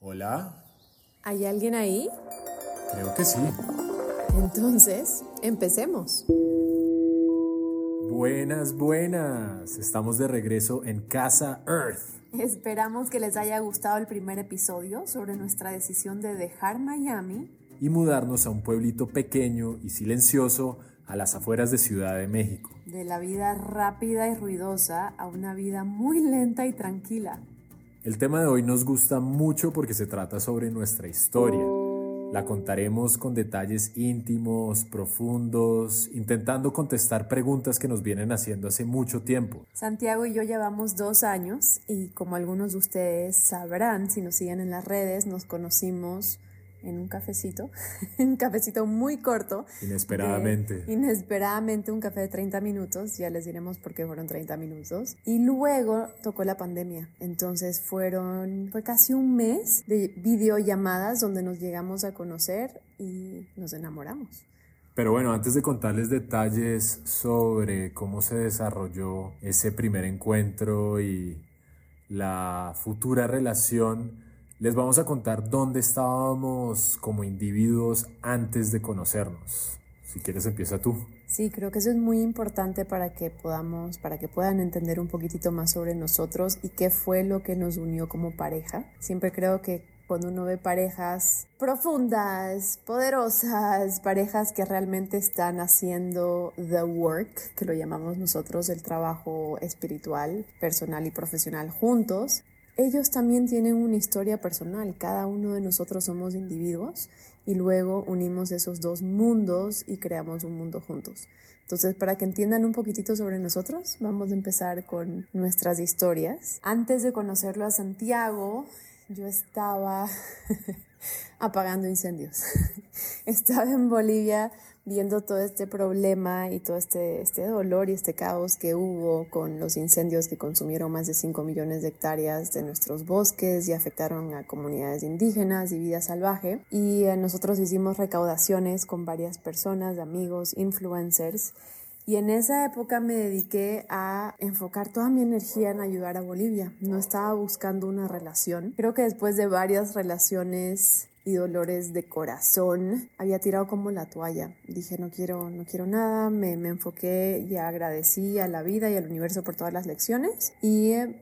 Hola, ¿Hay alguien ahí? creo que sí. Entonces, empecemos. Buenas, buenas. Estamos de regreso en Casa Earth. Esperamos que les haya gustado el primer episodio sobre nuestra decisión de dejar Miami. y mudarnos a un pueblito pequeño y silencioso a las afueras de Ciudad de México. De la vida rápida y ruidosa a una vida muy lenta y tranquila. El tema de hoy nos gusta mucho porque se trata sobre nuestra historia. La contaremos con detalles íntimos, profundos, intentando contestar preguntas que nos vienen haciendo hace mucho tiempo. Santiago y yo llevamos dos años y como algunos de ustedes sabrán, si nos siguen en las redes, nos conocimos en un cafecito, un cafecito muy corto. Inesperadamente. de- inesperadamente un café de 30 minutos, ya les diremos por qué fueron 30 minutos. Y luego tocó la pandemia, entonces fueron, fue casi un mes de videollamadas donde nos llegamos a conocer y nos enamoramos. Pero bueno, antes de contarles detalles sobre cómo se desarrolló ese primer encuentro y la futura relación, les vamos a contar dónde estábamos como individuos antes de conocernos. Si quieres empieza tú. Sí, creo que eso es muy importante para que podamos, para que puedan entender un poquitito más sobre nosotros y qué fue lo que nos unió como pareja. Siempre creo que cuando uno ve parejas profundas, poderosas, parejas que realmente están haciendo the work, que lo llamamos nosotros el trabajo espiritual, personal y profesional juntos, ellos también tienen una historia personal. Cada uno de nosotros somos individuos y luego unimos esos dos mundos y creamos un mundo juntos. Entonces, para que entiendan un poquitito sobre nosotros, vamos a empezar con nuestras historias. Antes de conocerlo a Santiago, yo estaba apagando incendios. Estaba en Bolivia viendo todo este problema y todo este, este dolor y este caos que hubo con los incendios que consumieron más de 5 millones de hectáreas de nuestros bosques y afectaron a comunidades indígenas y vida salvaje. Y eh, nosotros hicimos recaudaciones con varias personas, amigos, influencers. Y en esa época me dediqué a enfocar toda mi energía en ayudar a Bolivia. No estaba buscando una relación. Creo que después de varias relaciones y dolores de corazón, había tirado como la toalla. Dije, no quiero, no quiero nada. Me, me enfoqué y agradecí a la vida y al universo por todas las lecciones. Y eh,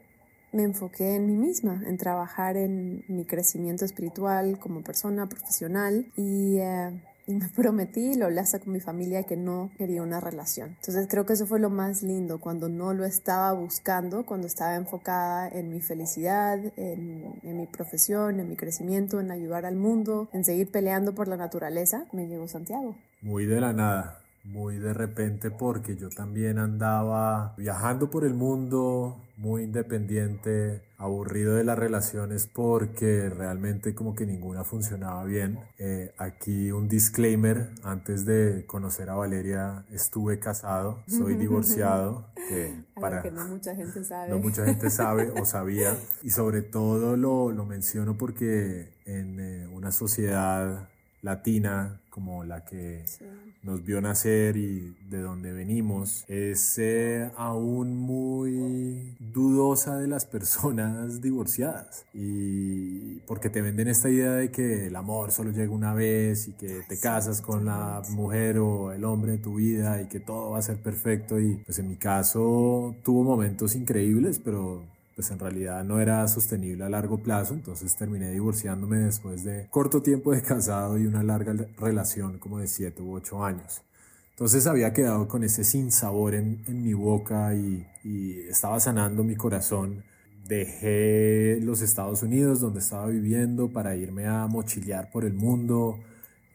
me enfoqué en mí misma, en trabajar en mi crecimiento espiritual como persona profesional y, eh, y me prometí, lo hablé con mi familia, que no quería una relación. Entonces creo que eso fue lo más lindo, cuando no lo estaba buscando, cuando estaba enfocada en mi felicidad, en, en mi profesión, en mi crecimiento, en ayudar al mundo, en seguir peleando por la naturaleza, me llegó Santiago. Muy de la nada, muy de repente porque yo también andaba viajando por el mundo, muy independiente, aburrido de las relaciones porque realmente como que ninguna funcionaba bien. Eh, aquí un disclaimer, antes de conocer a Valeria estuve casado, soy divorciado, que para... que no mucha gente sabe. No mucha gente sabe o sabía. Y sobre todo lo, lo menciono porque en eh, una sociedad latina como la que Sí. nos vio nacer y de donde venimos, es eh, aún muy dudosa de las personas divorciadas. Y porque te venden esta idea de que el amor solo llega una vez y que te casas con la mujer o el hombre de tu vida y que todo va a ser perfecto. Y pues en mi caso tuvo momentos increíbles, pero pues en realidad no era sostenible a largo plazo, entonces terminé divorciándome después de corto tiempo de casado y una larga relación como de 7 u 8 años. Entonces había quedado con ese sinsabor en, en mi boca y, y estaba sanando mi corazón. Dejé los Estados Unidos donde estaba viviendo para irme a mochilear por el mundo.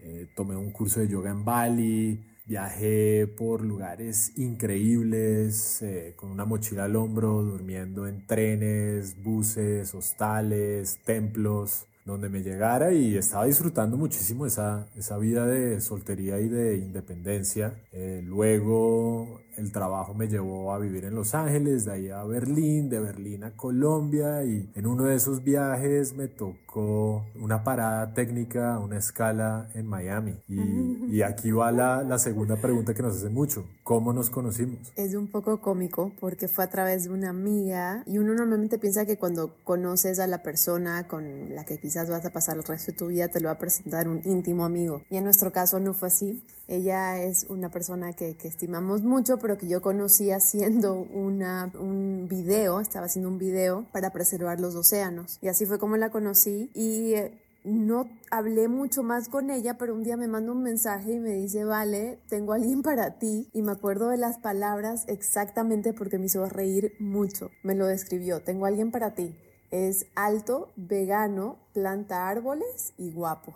Eh, tomé un curso de yoga en Bali, viajé por lugares increíbles, eh, con una mochila al hombro, durmiendo en trenes, buses, hostales, templos, donde me llegara y estaba disfrutando muchísimo esa, esa vida de soltería y de independencia. Eh, luego el trabajo me llevó a vivir en Los Ángeles, de ahí a Berlín, de Berlín a Colombia y en uno de esos viajes me tocó una parada técnica, una escala en Miami. Y, aquí va la, la segunda pregunta que nos hace mucho. ¿Cómo nos conocimos? Es un poco cómico porque fue a través de una amiga y uno normalmente piensa que cuando conoces a la persona con la que quizás vas a pasar el resto de tu vida, te lo va a presentar un íntimo amigo. Y en nuestro caso no fue así. Ella es una persona que, estimamos mucho, pero que yo conocí haciendo una, un video, estaba haciendo un video para preservar los océanos. Y así fue como la conocí y eh, no hablé mucho más con ella, pero un día me manda un mensaje y me dice, vale, tengo alguien para ti. Y me acuerdo de las palabras exactamente porque me hizo reír mucho. Me lo describió, tengo alguien para ti. Es alto, vegano, planta árboles y guapo.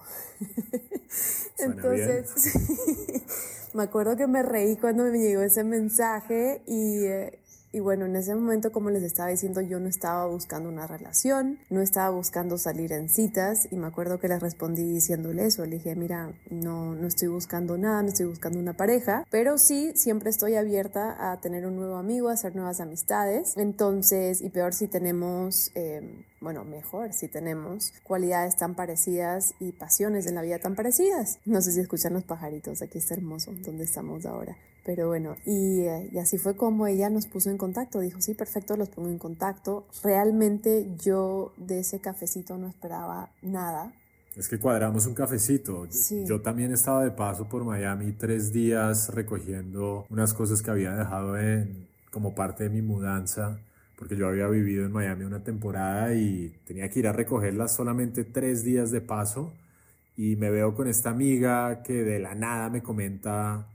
Entonces, me acuerdo que me reí cuando me llegó ese mensaje y... Eh, y bueno, en ese momento, como les estaba diciendo, yo no estaba buscando una relación, no estaba buscando salir en citas y me acuerdo que le respondí diciéndole eso. Le dije, mira, no, no estoy buscando nada, no estoy buscando una pareja, pero sí, siempre estoy abierta a tener un nuevo amigo, a hacer nuevas amistades. Entonces, y peor si tenemos... Eh, bueno, mejor si tenemos cualidades tan parecidas y pasiones en la vida tan parecidas. No sé si escuchan los pajaritos, aquí está hermoso donde estamos ahora. Pero bueno, y, eh, y, así fue como ella nos puso en contacto. Dijo, sí, perfecto, los pongo en contacto. Realmente yo de ese cafecito no esperaba nada. Es que cuadramos un cafecito. Yo también estaba de paso por Miami tres días recogiendo unas cosas que había dejado en, como parte de mi mudanza porque yo había vivido en Miami una temporada y tenía que ir a recogerlas solamente tres días de paso y me veo con esta amiga que de la nada me comenta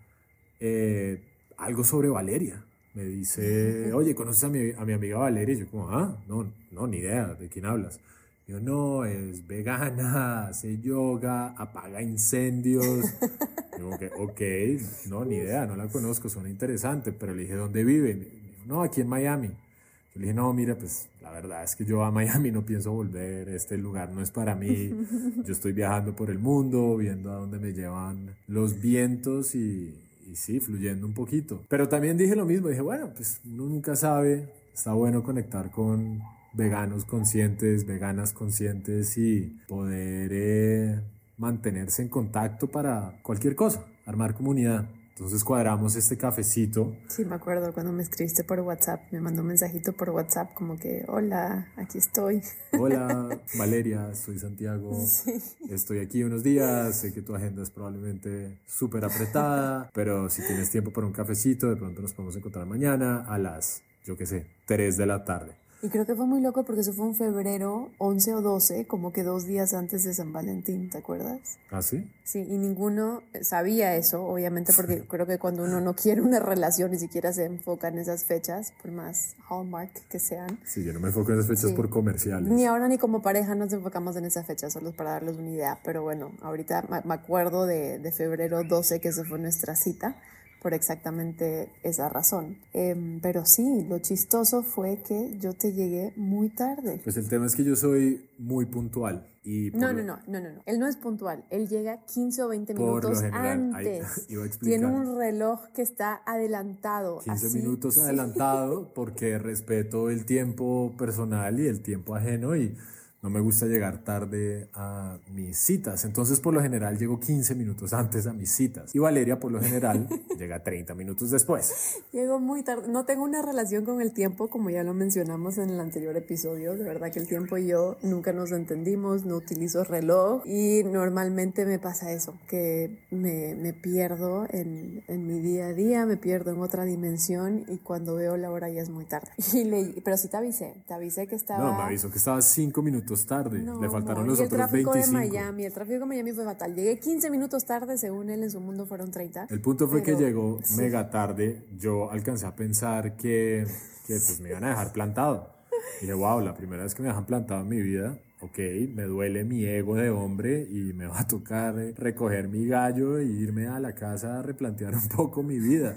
eh, algo sobre Valeria. Me dice, oye, ¿conoces a mi, a mi amiga Valeria? Y yo como, ah, no, no, ni idea, ¿de quién hablas? Yo, no, es vegana, hace yoga, apaga incendios. Digo que, ok, no, ni idea, no la conozco, suena interesante, pero le dije, ¿dónde vive? dijo, no, aquí en Miami. Yo le dije, no, mira, pues la verdad es que yo a Miami no pienso volver, este lugar no es para mí, yo estoy viajando por el mundo, viendo a dónde me llevan los vientos y, y sí, fluyendo un poquito. Pero también dije lo mismo, dije, bueno, pues uno nunca sabe, está bueno conectar con veganos conscientes, veganas conscientes y poder eh, mantenerse en contacto para cualquier cosa, armar comunidad. Entonces cuadramos este cafecito. Sí, me acuerdo cuando me escribiste por WhatsApp, me mandó un mensajito por WhatsApp como que, hola, aquí estoy. Hola, Valeria, soy Santiago. Sí. Estoy aquí unos días, sé que tu agenda es probablemente súper apretada, pero si tienes tiempo para un cafecito, de pronto nos podemos encontrar mañana a las, yo qué sé, 3 de la tarde. Y creo que fue muy loco porque eso fue en febrero 11 o 12, como que dos días antes de San Valentín, ¿te acuerdas? ¿Ah, sí? Sí, y ninguno sabía eso, obviamente, porque creo que cuando uno no quiere una relación ni siquiera se enfoca en esas fechas, por más hallmark que sean. Sí, yo no me enfoco en esas fechas por comerciales. Ni ahora ni como pareja nos enfocamos en esas fechas, solo para darles una idea. Pero bueno, ahorita me acuerdo de, de febrero 12, que esa fue nuestra cita por exactamente esa razón. Em, pero sí, lo chistoso fue que yo te llegué muy tarde. Pues el tema es que yo soy muy puntual. Y no, no, no, no, no, no. Él no es puntual. Él llega 15 o 20 minutos antes. Tiene un reloj que está adelantado. 15 minutos adelantado porque respeto el tiempo personal y el tiempo ajeno y no me gusta llegar tarde a mis citas. Entonces, por lo general, llego 15 minutos antes a mis citas. Y Valeria, por lo general, llega 30 minutos después. Llego muy tarde. No tengo una relación con el tiempo, como ya lo mencionamos en el anterior episodio. De verdad que el tiempo y yo nunca nos entendimos, no utilizo reloj. Y normalmente me pasa eso, que me, me pierdo en, en, mi día a día, me pierdo en otra dimensión y cuando veo la hora ya es muy tarde. Y le, pero sí te avisé, te avisé que estaba... No, me avisó que estaba 5 minutos tarde. Le faltaron los otros 25. El tráfico de Miami, el tráfico de Miami fue fatal. Llegué 15 minutos tarde, según él en su mundo fueron 30. El punto fue que llegó mega tarde. Yo alcancé a pensar que, que pues me iban a dejar plantado. Y dije, wow, la primera vez que me dejan plantado en mi vida, ok, me duele mi ego de hombre y me va a tocar recoger mi gallo e irme a la casa a replantear un poco mi vida.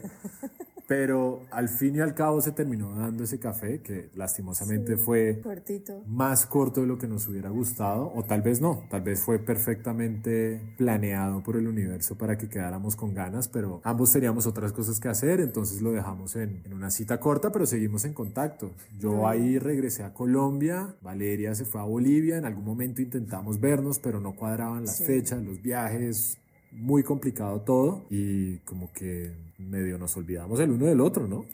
Pero al fin y al cabo se terminó dando ese café que lastimosamente fue más corto de lo que nos hubiera gustado, o tal vez no, tal vez fue perfectamente planeado por el universo para que quedáramos con ganas, pero ambos teníamos otras cosas que hacer, entonces lo dejamos en, en una cita corta, pero seguimos en contacto. Yo ahí regresé a Colombia, Valeria se fue a Bolivia, en algún momento intentamos vernos, pero no cuadraban las fechas, los viajes, muy complicado todo y como que medio nos olvidamos el uno del otro, ¿no?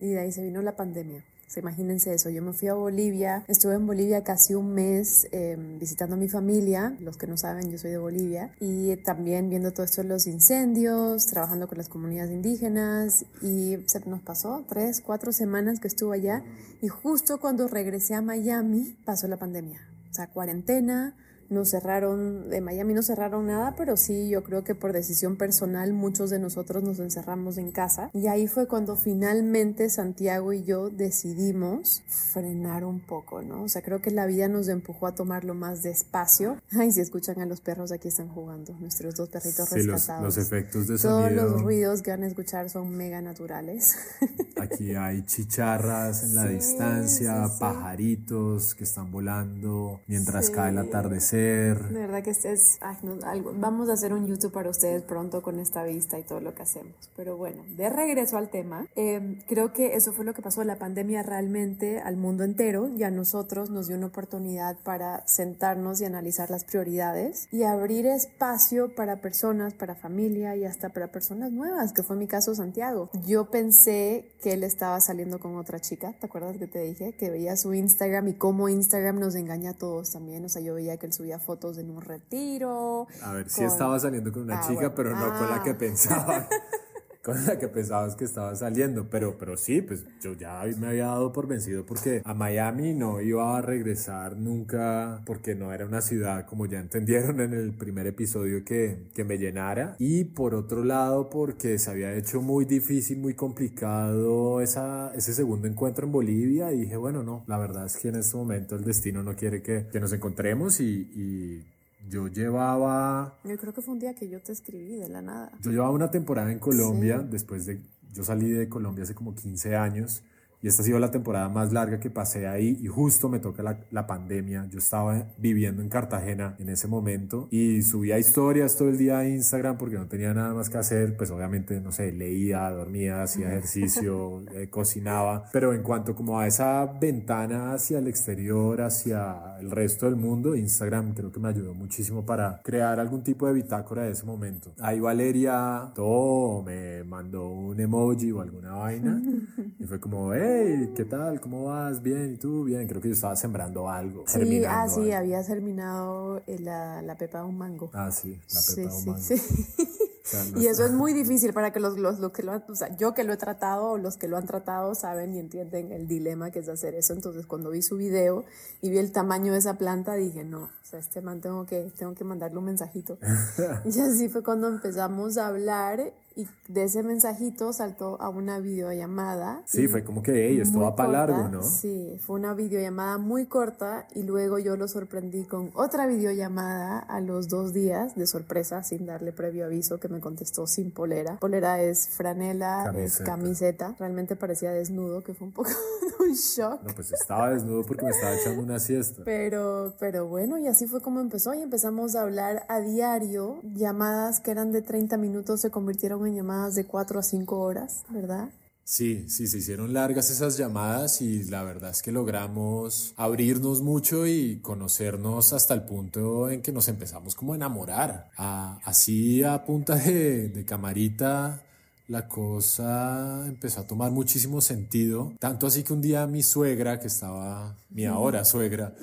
y de ahí se vino la pandemia. imagínense eso, yo me fui a Bolivia, estuve en Bolivia casi un mes em, visitando a mi familia, los que no saben, yo soy de Bolivia, y también viendo todo esto de los incendios, trabajando con las comunidades indígenas, y se nos pasó tres, cuatro semanas que estuve allá, y justo cuando regresé a Miami pasó la pandemia, o sea, cuarentena, no cerraron, de Miami no cerraron nada, pero sí yo creo que por decisión personal muchos de nosotros nos encerramos en casa y ahí fue cuando finalmente Santiago y yo decidimos frenar un poco, ¿no? O sea, creo que la vida nos empujó a tomarlo más despacio. Ay, si escuchan a los perros aquí están jugando, nuestros dos perritos sí, rescatados. Los, los, efectos de sonido. Todos los ruidos que van a escuchar son mega naturales. Aquí hay chicharras en la distancia, pajaritos que están volando mientras cae el atardecer de verdad que este es algo. Vamos a hacer un YouTube para ustedes pronto con esta vista y todo lo que hacemos. Pero bueno, de regreso al tema, em, creo que eso fue lo que pasó. La pandemia realmente al mundo entero y a nosotros nos dio una oportunidad para sentarnos y analizar las prioridades y abrir espacio para personas, para familia y hasta para personas nuevas, que fue mi caso Santiago. Yo pensé que él estaba saliendo con otra chica, ¿te acuerdas que te dije? Que veía su Instagram y cómo Instagram nos engaña a todos también. O sea, yo veía que él subía fotos en un retiro. A ver, si estaba saliendo con una ah, chica, pero no con la que ah. pensaba. con la que pensabas que estaba saliendo, pero, pero sí, pues yo ya me había dado por vencido porque a Miami no iba a regresar nunca porque no era una ciudad, como ya entendieron en el primer episodio, que, que me llenara. Y por otro lado, porque se había hecho muy difícil, muy complicado esa, ese segundo encuentro en Bolivia y dije, bueno, no, la verdad es que en este momento el destino no quiere que, que nos encontremos y, y yo llevaba... Yo creo que fue un día que yo te escribí de la nada. Yo llevaba una temporada en Colombia, después de... Yo salí de Colombia hace como 15 años y esta ha sido la temporada más larga que pasé ahí y justo me toca la, la, pandemia. Yo estaba viviendo en Cartagena en ese momento y subía historias todo el día a Instagram porque no tenía nada más que hacer. Pues obviamente, no sé, leía, dormía, hacía ejercicio, eh, cocinaba. Pero en cuanto como a esa ventana hacia el exterior, hacia el resto del mundo, Instagram creo que me ayudó muchísimo para crear algún tipo de bitácora de ese momento. Ahí Valeria todo me mandó un emoji o alguna vaina y fue como, eh, ¿qué tal? ¿Cómo vas? Bien, ¿y tú? Bien, creo que yo estaba sembrando algo. Sí, ah, sí, había germinado eh, la, la, pepa de un mango. Ah, sí, la pepa de un mango. Sí, sí. y eso es muy difícil para que los, los, los que lo han, o sea, yo que lo he tratado o los que lo han tratado saben y entienden el dilema que es hacer eso. Entonces, cuando vi su video y vi el tamaño de esa planta, dije, no, o sea, este man tengo que, tengo que mandarle un mensajito. y así fue cuando empezamos a hablar y de ese mensajito saltó a una videollamada. Sí, fue como que, hey, esto va para largo, ¿no? Sí, fue una videollamada muy corta y luego yo lo sorprendí con otra videollamada a los dos días de sorpresa, sin darle previo aviso, que me contestó sin polera. Polera es franela, es camiseta. Realmente parecía desnudo, que fue un poco un shock. No, pues estaba desnudo porque me estaba echando una siesta. Pero, pero bueno, y así fue como empezó y empezamos a hablar a diario. Llamadas que eran de 30 minutos se convirtieron en llamadas de 4 a 5 horas, ¿verdad? Sí, sí, se hicieron largas esas llamadas y la verdad es que logramos abrirnos mucho y conocernos hasta el punto en que nos empezamos como a enamorar. así a punta de, de camarita la cosa empezó a tomar muchísimo sentido. Tanto así que un día mi suegra, que estaba, mi ahora suegra,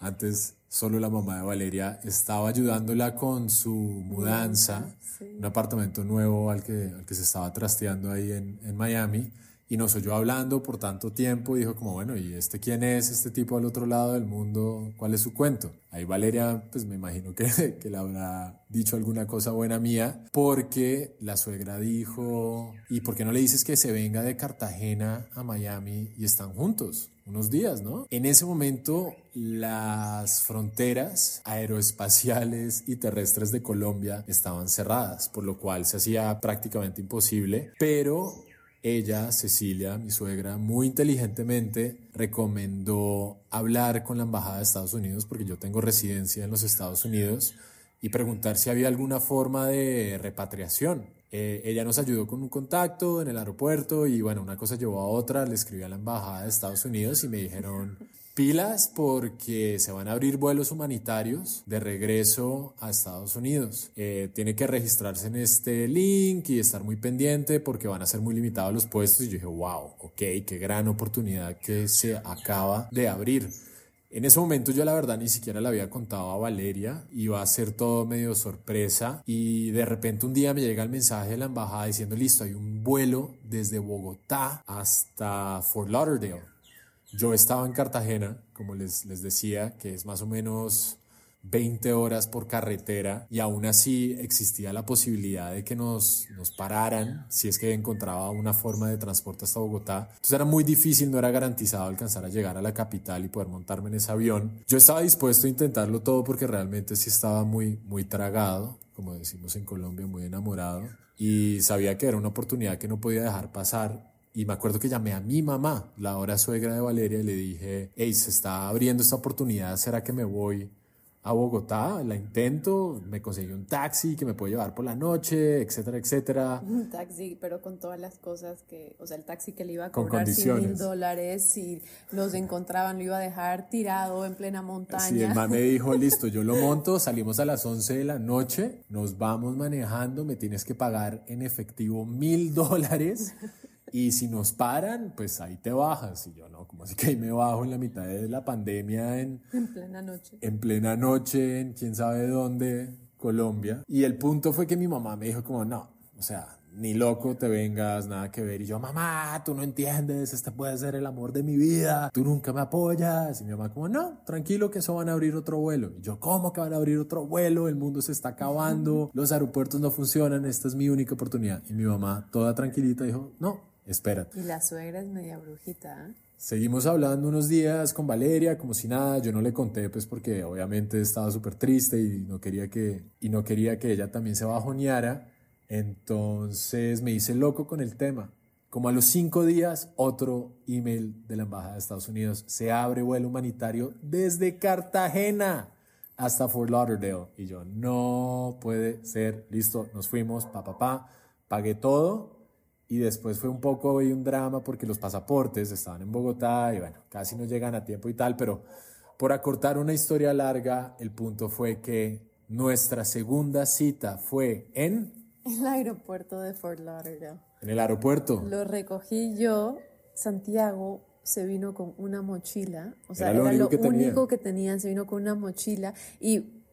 antes solo la mamá de Valeria, estaba ayudándola con su mudanza, un apartamento nuevo al que, al que se estaba trasteando ahí en, en Miami y nos oyó hablando por tanto tiempo y dijo como, bueno, ¿y este quién es este tipo al otro lado del mundo? ¿Cuál es su cuento? Ahí Valeria, pues me imagino que, que le habrá dicho alguna cosa buena mía, porque la suegra dijo, ¿y por qué no le dices que se venga de Cartagena a Miami y están juntos? Unos días, ¿no? En ese momento las fronteras aeroespaciales y terrestres de Colombia estaban cerradas, por lo cual se hacía prácticamente imposible, pero ella, Cecilia, mi suegra, muy inteligentemente recomendó hablar con la Embajada de Estados Unidos, porque yo tengo residencia en los Estados Unidos, y preguntar si había alguna forma de repatriación. Eh, ella nos ayudó con un contacto en el aeropuerto y bueno, una cosa llevó a otra, le escribí a la Embajada de Estados Unidos y me dijeron, pilas porque se van a abrir vuelos humanitarios de regreso a Estados Unidos. Eh, tiene que registrarse en este link y estar muy pendiente porque van a ser muy limitados los puestos. Y yo dije, wow, ok, qué gran oportunidad que se acaba de abrir. En ese momento yo la verdad ni siquiera le había contado a Valeria, iba a ser todo medio sorpresa y de repente un día me llega el mensaje de la embajada diciendo listo, hay un vuelo desde Bogotá hasta Fort Lauderdale. Yo estaba en Cartagena, como les, les decía, que es más o menos 20 horas por carretera y aún así existía la posibilidad de que nos, nos pararan si es que encontraba una forma de transporte hasta Bogotá. Entonces era muy difícil, no era garantizado alcanzar a llegar a la capital y poder montarme en ese avión. Yo estaba dispuesto a intentarlo todo porque realmente sí estaba muy, muy tragado, como decimos en Colombia, muy enamorado y sabía que era una oportunidad que no podía dejar pasar y me acuerdo que llamé a mi mamá, la hora suegra de Valeria, y le dije, hey, se está abriendo esta oportunidad, ¿será que me voy a Bogotá, la intento, me conseguí un taxi que me puede llevar por la noche, etcétera, etcétera. Un taxi, pero con todas las cosas que, o sea, el taxi que le iba a cobrar 100 mil dólares, si los encontraban lo iba a dejar tirado en plena montaña. Sí, el me dijo, listo, yo lo monto, salimos a las 11 de la noche, nos vamos manejando, me tienes que pagar en efectivo mil dólares y si nos paran, pues ahí te bajas. Y yo no, como así que ahí me bajo en la mitad de la pandemia en, en plena noche. En plena noche, en quién sabe dónde, Colombia. Y el punto fue que mi mamá me dijo como, no, o sea, ni loco te vengas, nada que ver. Y yo, mamá, tú no entiendes, este puede ser el amor de mi vida, tú nunca me apoyas. Y mi mamá como, no, tranquilo que eso van a abrir otro vuelo. Y yo, ¿cómo que van a abrir otro vuelo? El mundo se está acabando, los aeropuertos no funcionan, esta es mi única oportunidad. Y mi mamá, toda tranquilita, dijo, no, espérate. Y la suegra es media brujita. ¿eh? Seguimos hablando unos días con Valeria, como si nada. Yo no le conté, pues, porque obviamente estaba súper triste y no quería que y no quería que ella también se bajoneara. Entonces me hice loco con el tema. Como a los cinco días, otro email de la embajada de Estados Unidos. Se abre vuelo humanitario desde Cartagena hasta Fort Lauderdale. Y yo, no puede ser. Listo, nos fuimos, pa, pa, pa. Pagué todo y después fue un poco y un drama porque los pasaportes estaban en Bogotá y bueno, casi no llegan a tiempo y tal, pero por acortar una historia larga, el punto fue que nuestra segunda cita fue en... El aeropuerto de Fort Lauderdale. En el aeropuerto. Lo recogí yo, Santiago se vino con una mochila, o sea, era, lo, único, que, tenía. se vino con una mochila y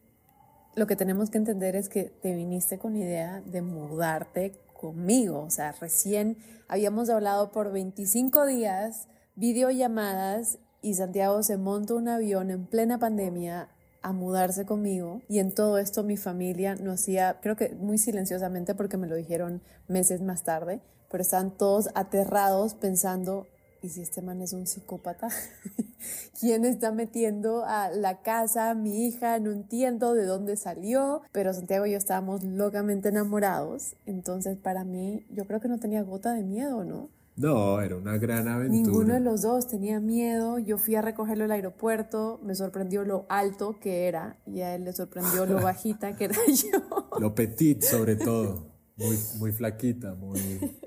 lo que tenemos que entender es que te viniste con idea de mudarte conmigo. O sea, recién habíamos hablado por 25 días, videollamadas, y Santiago se monta un avión en plena pandemia a mudarse conmigo y en todo esto mi familia no hacía, creo que muy silenciosamente porque me lo dijeron meses más tarde, pero estaban todos aterrados pensando, ¿y si este man es un psicópata? ¿Quién está metiendo a la casa a mi hija? No entiendo de dónde salió, pero Santiago y yo estábamos locamente enamorados, entonces para mí yo creo que no tenía gota de miedo, ¿no? No, era una gran aventura. Ninguno de los dos tenía miedo. Yo fui a recogerlo al aeropuerto, me sorprendió lo alto que era y a él le sorprendió lo bajita que era yo. Lo petit sobre todo muy, muy flaquita, muy,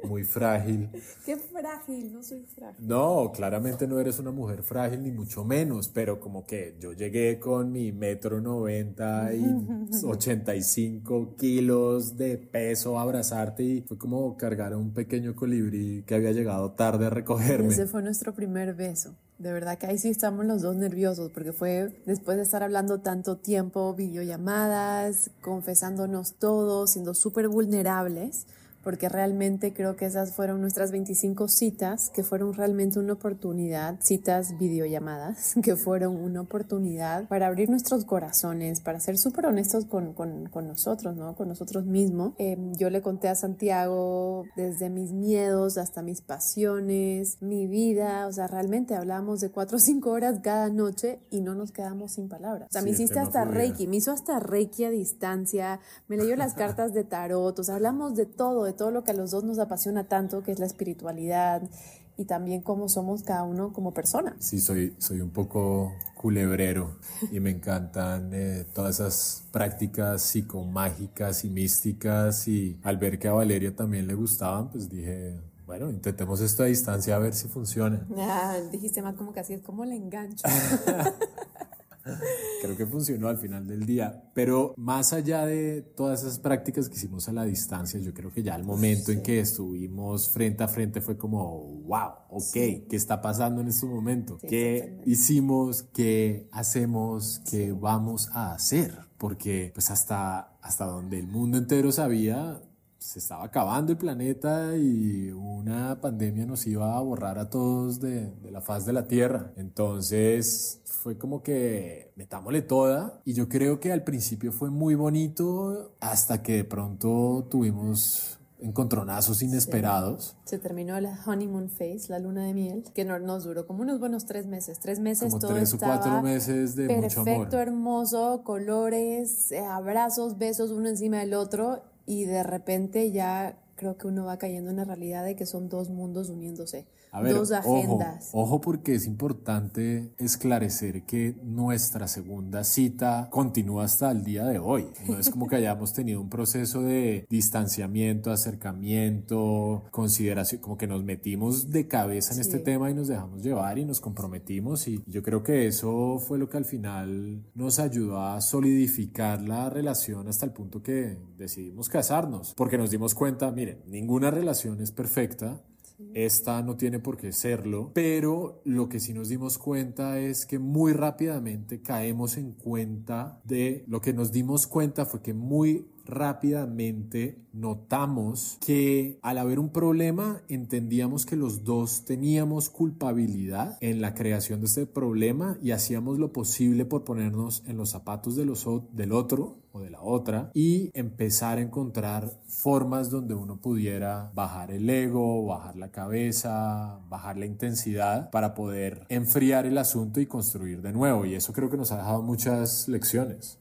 muy frágil. Qué frágil, no soy frágil. No, claramente no eres una mujer frágil, ni mucho menos, pero como que yo llegué con mi metro noventa y ochenta y cinco kilos de peso a abrazarte y fue como cargar a un pequeño colibrí que había llegado tarde a recogerme. Ese fue nuestro primer beso. De verdad que ahí sí estamos los dos nerviosos porque fue después de estar hablando tanto tiempo, videollamadas, confesándonos todo, siendo súper vulnerables porque realmente creo que esas fueron nuestras 25 citas, que fueron realmente una oportunidad, citas videollamadas, que fueron una oportunidad para abrir nuestros corazones, para ser súper honestos con, con, con, nosotros, ¿no? Con nosotros mismos. Em, yo le conté a Santiago desde mis miedos hasta mis pasiones, mi vida, o sea, realmente hablamos de cuatro o cinco horas cada noche y no nos quedamos sin palabras. O sea, me hiciste hasta Reiki, me hizo hasta Reiki a distancia, me leyó las cartas de tarot, o sea, hablamos de todo, de todo lo que a los dos nos apasiona tanto, que es la espiritualidad y también cómo somos cada uno como persona. Sí, soy, soy un poco culebrero y me encantan eh, todas esas prácticas psicomágicas y místicas y al ver que a Valeria también le gustaban, pues dije, bueno, intentemos esto a distancia a ver si funciona. Ah, dijiste más como que así es como le engancho. Creo que funcionó al final del día, pero más allá de todas esas prácticas que hicimos a la distancia, yo creo que ya el momento en que estuvimos frente a frente fue como, wow, ok, ¿qué está pasando en este momento? ¿Qué hicimos? ¿Qué hacemos? ¿Qué vamos a hacer? Porque pues hasta, hasta donde el mundo entero sabía, se estaba acabando el planeta y una pandemia nos iba a borrar a todos de, de, la faz de la Tierra. Entonces fue como que metámosle toda y yo creo que al principio fue muy bonito hasta que de pronto tuvimos encontronazos inesperados. Se terminó la honeymoon phase, la luna de miel, que no, nos duró como unos buenos tres meses. Tres meses como todo tres o cuatro meses de perfecto, mucho amor. hermoso, colores, eh, abrazos, besos uno encima del otro y de repente ya creo que uno va cayendo en la realidad de que son dos mundos uniéndose. A ver, dos agendas. Ojo, ojo, porque es importante esclarecer que nuestra segunda cita continúa hasta el día de hoy. No es como que hayamos tenido un proceso de distanciamiento, acercamiento, consideración, como que nos metimos de cabeza en Sí. este tema y nos dejamos llevar y nos comprometimos y yo creo que eso fue lo que al final nos ayudó a solidificar la relación hasta el punto que decidimos casarnos, porque nos dimos cuenta, miren, ninguna relación es perfecta, esta no tiene por qué serlo, pero lo que sí nos dimos cuenta es que muy rápidamente caemos en cuenta de lo que nos dimos cuenta fue que muy rápidamente notamos que al haber un problema entendíamos que los dos teníamos culpabilidad en la creación de este problema y hacíamos lo posible por ponernos en los zapatos del otro o de la otra y empezar a encontrar formas donde uno pudiera bajar el ego, bajar la cabeza, bajar la intensidad para poder enfriar el asunto y construir de nuevo. Y eso creo que nos ha dejado muchas lecciones.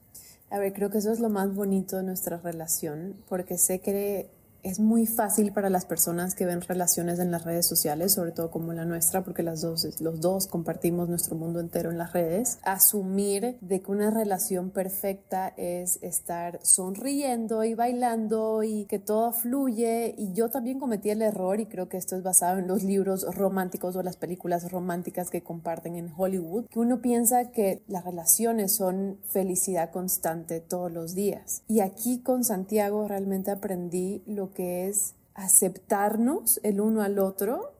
A ver, creo que eso es lo más bonito de nuestra relación, porque sé que es muy fácil para las personas que ven relaciones en las redes sociales, sobre todo como la nuestra, porque las dos, los dos compartimos nuestro mundo entero en las redes, asumir de que una relación perfecta es estar sonriendo y bailando y que todo fluye. Y yo también cometí el error, y creo que esto es basado en los libros románticos o las películas románticas que comparten en Hollywood, que uno piensa que las relaciones son felicidad constante todos los días. Y aquí con Santiago realmente aprendí lo que es aceptarnos el uno al otro,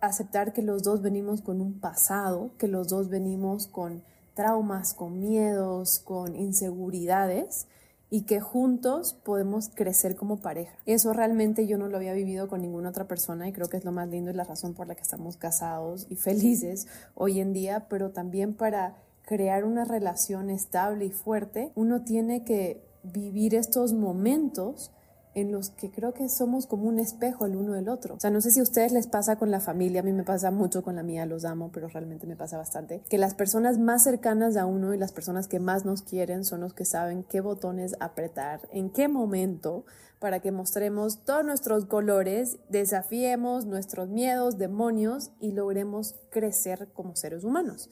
aceptar que los dos venimos con un pasado, que los dos venimos con traumas, con miedos, con inseguridades y que juntos podemos crecer como pareja. Eso realmente yo no lo había vivido con ninguna otra persona y creo que es lo más lindo y la razón por la que estamos casados y felices hoy en día, pero también para crear una relación estable y fuerte, uno tiene que vivir estos momentos en los que creo que somos como un espejo el uno del otro. O sea, no sé si a ustedes les pasa con la familia, a mí me pasa mucho con la mía, los amo, pero realmente me pasa bastante, que las personas más cercanas a uno y las personas que más nos quieren son los que saben qué botones apretar, en qué momento, para que mostremos todos nuestros colores, desafiemos nuestros miedos, demonios y logremos crecer como seres humanos.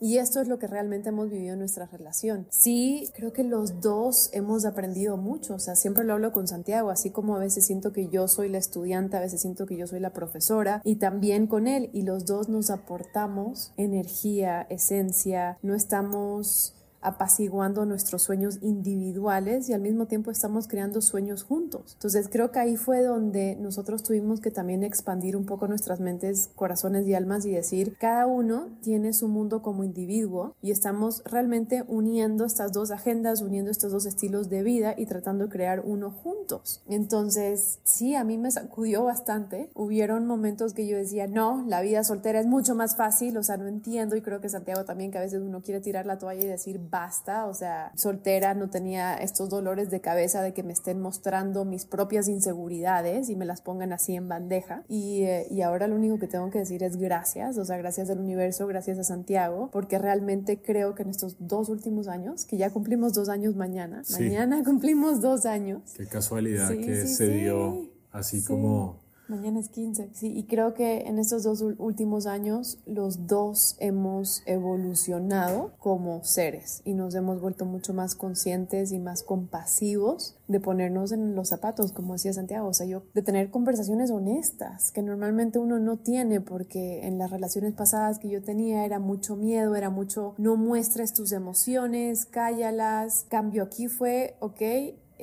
Y esto es lo que realmente hemos vivido en nuestra relación. Sí, creo que los dos hemos aprendido mucho. O sea, siempre lo hablo con Santiago, así como a veces siento que yo soy la estudiante, a veces siento que yo soy la profesora, y también con él. Y los dos nos aportamos energía, esencia. No estamos apaciguando nuestros sueños individuales y al mismo tiempo estamos creando sueños juntos. Entonces creo que ahí fue donde nosotros tuvimos que también expandir un poco nuestras mentes, corazones y almas y decir, cada uno tiene su mundo como individuo y estamos realmente uniendo estas dos agendas, uniendo estos dos estilos de vida y tratando de crear uno juntos. Entonces, sí, a mí me sacudió bastante. Hubieron momentos que yo decía, no, la vida soltera es mucho más fácil, o sea, no entiendo y creo que Santiago también que a veces uno quiere tirar la toalla y decir, basta, o sea, soltera no tenía estos dolores de cabeza de que me estén mostrando mis propias inseguridades y me las pongan así en bandeja. Y, eh, y ahora lo único que tengo que decir es gracias, o sea, gracias al universo, gracias a Santiago, porque realmente creo que en estos dos últimos años, que ya cumplimos dos años mañana, Sí. mañana cumplimos dos años. Qué casualidad Sí, que sí, se dio así Sí. como Mañana es 15, sí, y creo que en estos dos últimos años los dos hemos evolucionado como seres y nos hemos vuelto mucho más conscientes y más compasivos de ponernos en los zapatos, como decía Santiago, o sea, yo, de tener conversaciones honestas que normalmente uno no tiene porque en las relaciones pasadas que yo tenía era mucho miedo, era mucho no muestres tus emociones, cállalas, cambio aquí fue, ok,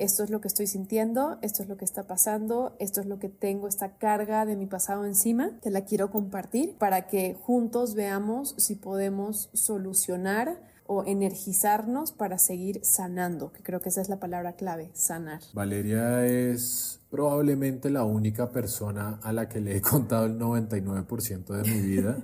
esto es lo que estoy sintiendo, esto es lo que está pasando, esto es lo que tengo, esta carga de mi pasado encima, te la quiero compartir para que juntos veamos si podemos solucionar o energizarnos para seguir sanando, que creo que esa es la palabra clave, sanar. Valeria es probablemente la única persona a la que le he contado el 99% de mi vida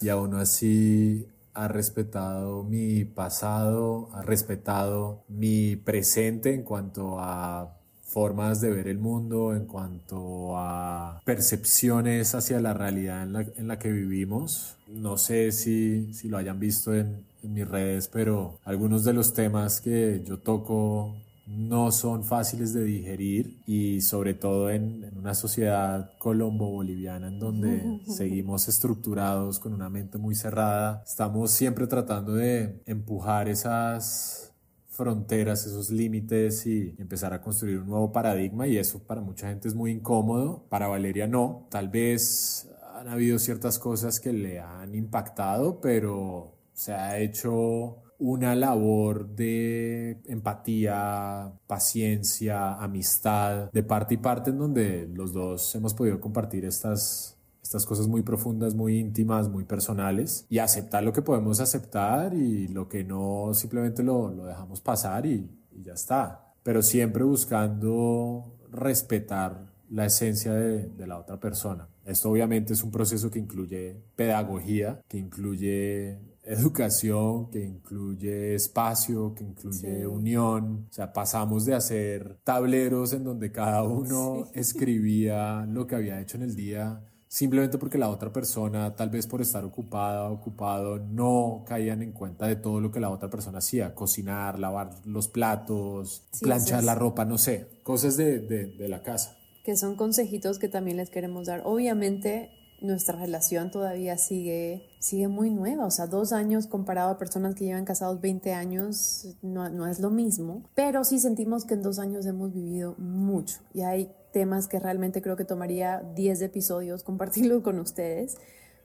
y aún así ha respetado mi pasado, ha respetado mi presente en cuanto a formas de ver el mundo, en cuanto a percepciones hacia la realidad en la, en la que vivimos. No sé si, si lo hayan visto en, en mis redes, pero algunos de los temas que yo toco no son fáciles de digerir y sobre todo en, una sociedad colombo-boliviana en donde seguimos estructurados con una mente muy cerrada, estamos siempre tratando de empujar esas fronteras, esos límites y empezar a construir un nuevo paradigma y eso para mucha gente es muy incómodo, para Valeria no, tal vez han habido ciertas cosas que le han impactado, pero se ha hecho una labor de empatía, paciencia, amistad, de parte y parte en donde los dos hemos podido compartir estas, estas cosas muy profundas, muy íntimas, muy personales y aceptar lo que podemos aceptar y lo que no simplemente lo, lo dejamos pasar y, y, ya está. Pero siempre buscando respetar la esencia de, de la otra persona. Esto obviamente es un proceso que incluye pedagogía, que incluye educación, que incluye espacio, que incluye unión. O sea, pasamos de hacer tableros en donde cada uno escribía lo que había hecho en el día simplemente porque la otra persona, tal vez por estar ocupada, ocupado, no caían en cuenta de todo lo que la otra persona hacía, cocinar, lavar los platos, planchar la ropa, no sé, cosas de, de, de la casa. Que son consejitos que también les queremos dar. Obviamente nuestra relación todavía sigue, sigue muy nueva, o sea, dos años comparado a personas que llevan casados 20 años no, no es lo mismo, pero sí sentimos que en dos años hemos vivido mucho. Y hay temas que realmente creo que tomaría 10 episodios compartirlos con ustedes.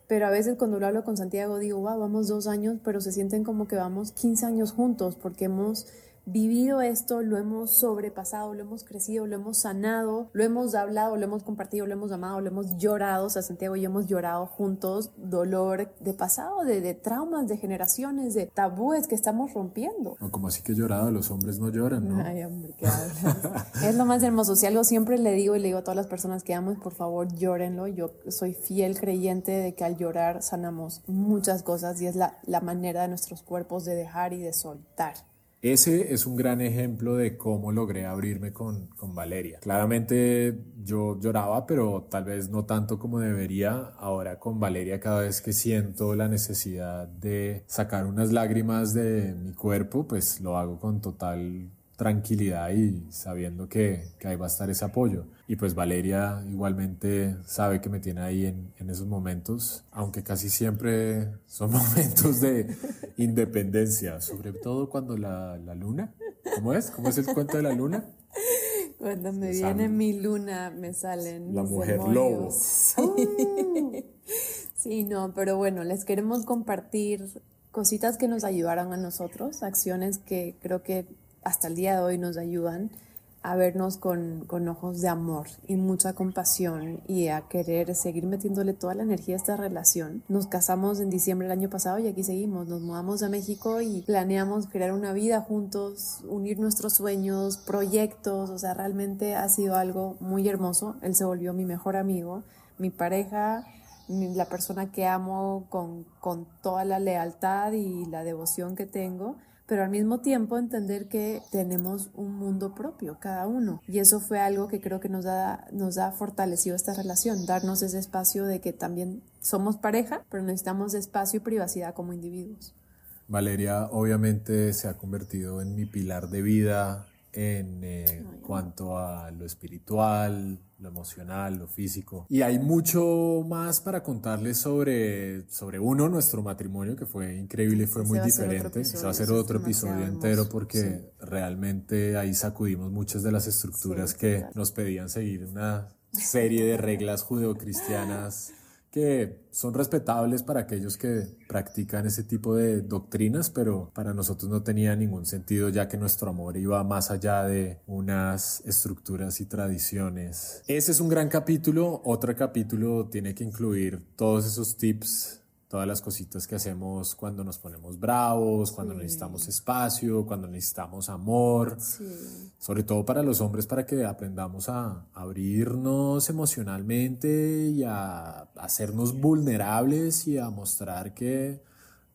Pero a veces cuando lo hablo con Santiago digo, wow, vamos dos años, pero se sienten como que vamos 15 años juntos porque hemos vivido esto, lo hemos sobrepasado, lo hemos crecido, lo hemos sanado, lo hemos hablado, lo hemos compartido, lo hemos amado, lo hemos llorado, o sea, Santiago y yo hemos llorado juntos dolor de pasado, de, traumas, de generaciones, de tabúes que estamos rompiendo. No, como así que llorado, los hombres no lloran, ¿no? Ay, hombre, qué es lo más hermoso. Si algo siempre le digo y le digo a todas las personas que amo, por favor, llórenlo. Yo soy fiel creyente de que al llorar sanamos muchas cosas y es la, la manera de nuestros cuerpos de dejar y de soltar. Ese es un gran ejemplo de cómo logré abrirme con, con, Valeria. Claramente yo lloraba, pero tal vez no tanto como debería. Ahora con Valeria cada vez que siento la necesidad de sacar unas lágrimas de mi cuerpo, pues lo hago con total tranquilidad y sabiendo que, que, ahí va a estar ese apoyo. Y pues Valeria igualmente sabe que me tiene ahí en, en esos momentos, aunque casi siempre son momentos de independencia, sobre todo cuando la, la luna, ¿cómo es? ¿Cómo es el cuento de la luna? Cuando me viene mi luna me salen la mujer lobo. Sí. sí, no, pero bueno, les queremos compartir cositas que nos ayudaron a nosotros, acciones que creo que hasta el día de hoy nos ayudan a vernos con, con, ojos de amor y mucha compasión y a querer seguir metiéndole toda la energía a esta relación. Nos casamos en diciembre del año pasado y aquí seguimos. Nos mudamos a México y planeamos crear una vida juntos, unir nuestros sueños, proyectos. O sea, realmente ha sido algo muy hermoso. Él se volvió mi mejor amigo, mi pareja, la persona que amo con, con toda la lealtad y la devoción que tengo pero al mismo tiempo entender que tenemos un mundo propio, cada uno. Y eso fue algo que creo que nos ha, nos ha fortalecido esta relación, darnos ese espacio de que también somos pareja, pero necesitamos espacio y privacidad como individuos. Valeria obviamente se ha convertido en mi pilar de vida, en eh, cuanto a lo espiritual, lo emocional, lo físico. Y hay mucho más para contarles sobre, sobre uno, nuestro matrimonio, que fue increíble y fue muy diferente. Se va a hacer otro episodio entero porque realmente ahí sacudimos muchas de las estructuras que nos pedían seguir una serie de reglas judeocristianas que son respetables para aquellos que practican ese tipo de doctrinas, pero para nosotros no tenía ningún sentido ya que nuestro amor iba más allá de unas estructuras y tradiciones. Ese es un gran capítulo, otro capítulo tiene que incluir todos esos tips todas las cositas que hacemos cuando nos ponemos bravos, cuando necesitamos espacio, cuando necesitamos amor, sobre todo para los hombres, para que aprendamos a abrirnos emocionalmente y a hacernos vulnerables y a mostrar que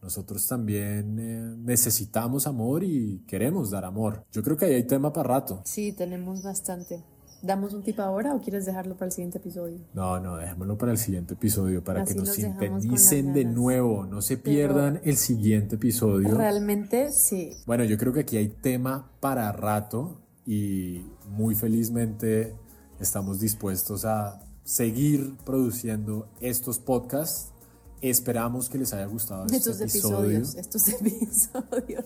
nosotros también eh, necesitamos amor y queremos dar amor. Yo creo que ahí hay tema para rato. Sí, tenemos bastante. ¿Damos un tip ahora o quieres dejarlo para el siguiente episodio? No, no, dejémoslo para el siguiente episodio para que nos sintonicen de nuevo, no se pierdan el siguiente episodio. Realmente sí. Bueno, yo creo que aquí hay tema para rato y muy felizmente estamos dispuestos a seguir produciendo estos podcasts Esperamos que les haya gustado estos episodios. Estos episodios.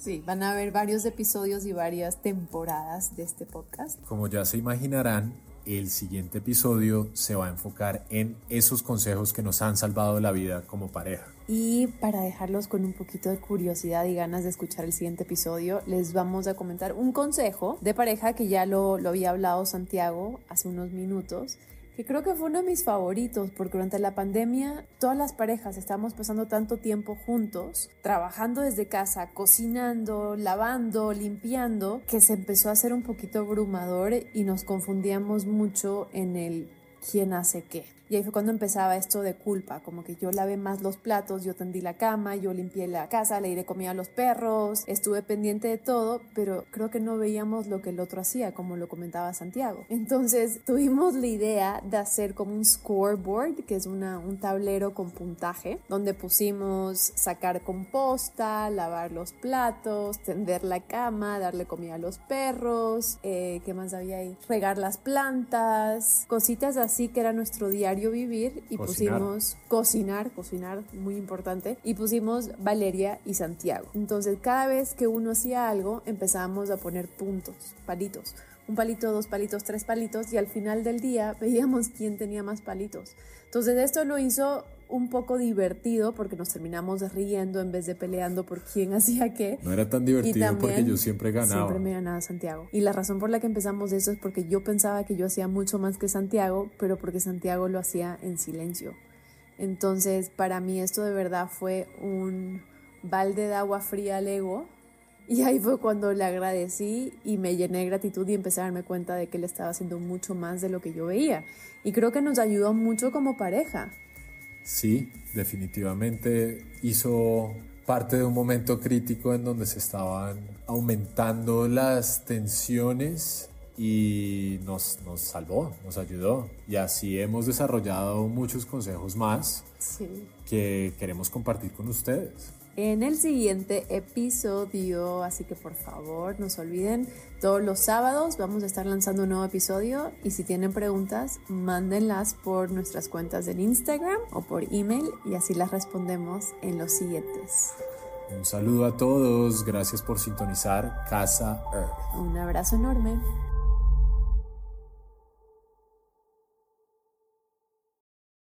Sí, van a haber varios episodios y varias temporadas de este podcast. Como ya se imaginarán, el siguiente episodio se va a enfocar en esos consejos que nos han salvado la vida como pareja. Y para dejarlos con un poquito de curiosidad y ganas de escuchar el siguiente episodio, les vamos a comentar un consejo de pareja que ya lo, lo había hablado Santiago hace unos minutos que creo que fue uno de mis favoritos, porque durante la pandemia todas las parejas estábamos pasando tanto tiempo juntos, trabajando desde casa, cocinando, lavando, limpiando, que se empezó a hacer un poquito abrumador y nos confundíamos mucho en el quién hace qué. Y ahí fue cuando empezaba esto de culpa, como que yo lavé más los platos, yo tendí la cama, yo limpié la casa, le di comida a los perros, estuve pendiente de todo, pero creo que no veíamos lo que el otro hacía, como lo comentaba Santiago. Entonces tuvimos la idea de hacer como un scoreboard, que es una, un tablero con puntaje, donde pusimos sacar composta, lavar los platos, tender la cama, darle comida a los perros, eh, ¿qué más había ahí? Regar las plantas, cositas así que era nuestro diario vivir y pusimos cocinar, cocinar, muy importante, y pusimos Valeria y Santiago. Entonces cada vez que uno hacía algo empezábamos a poner puntos, palitos. Un palito, dos palitos, tres palitos y al final del día veíamos quién tenía más palitos. Entonces esto lo hizo un poco divertido porque nos terminamos riendo en vez de peleando por quién hacía qué. No era tan divertido porque yo siempre ganaba. Siempre me ganaba Santiago. Y la razón por la que empezamos eso es porque yo pensaba que yo hacía mucho más que Santiago, pero porque Santiago lo hacía en silencio. Entonces, para mí esto de verdad fue un balde de agua fría al ego. Y ahí fue cuando le agradecí y me llené de gratitud y empecé a darme cuenta de que él estaba haciendo mucho más de lo que yo veía. Y creo que nos ayudó mucho como pareja. Sí, definitivamente hizo parte de un momento crítico en donde se estaban aumentando las tensiones y nos, nos salvó, nos ayudó. Y así hemos desarrollado muchos consejos más que queremos compartir con ustedes en el siguiente episodio. Así que por favor, no se olviden, todos los sábados vamos a estar lanzando un nuevo episodio y si tienen preguntas, mándenlas por nuestras cuentas en Instagram o por email y así las respondemos en los siguientes. Un saludo a todos, gracias por sintonizar Casa Earth. Un abrazo enorme.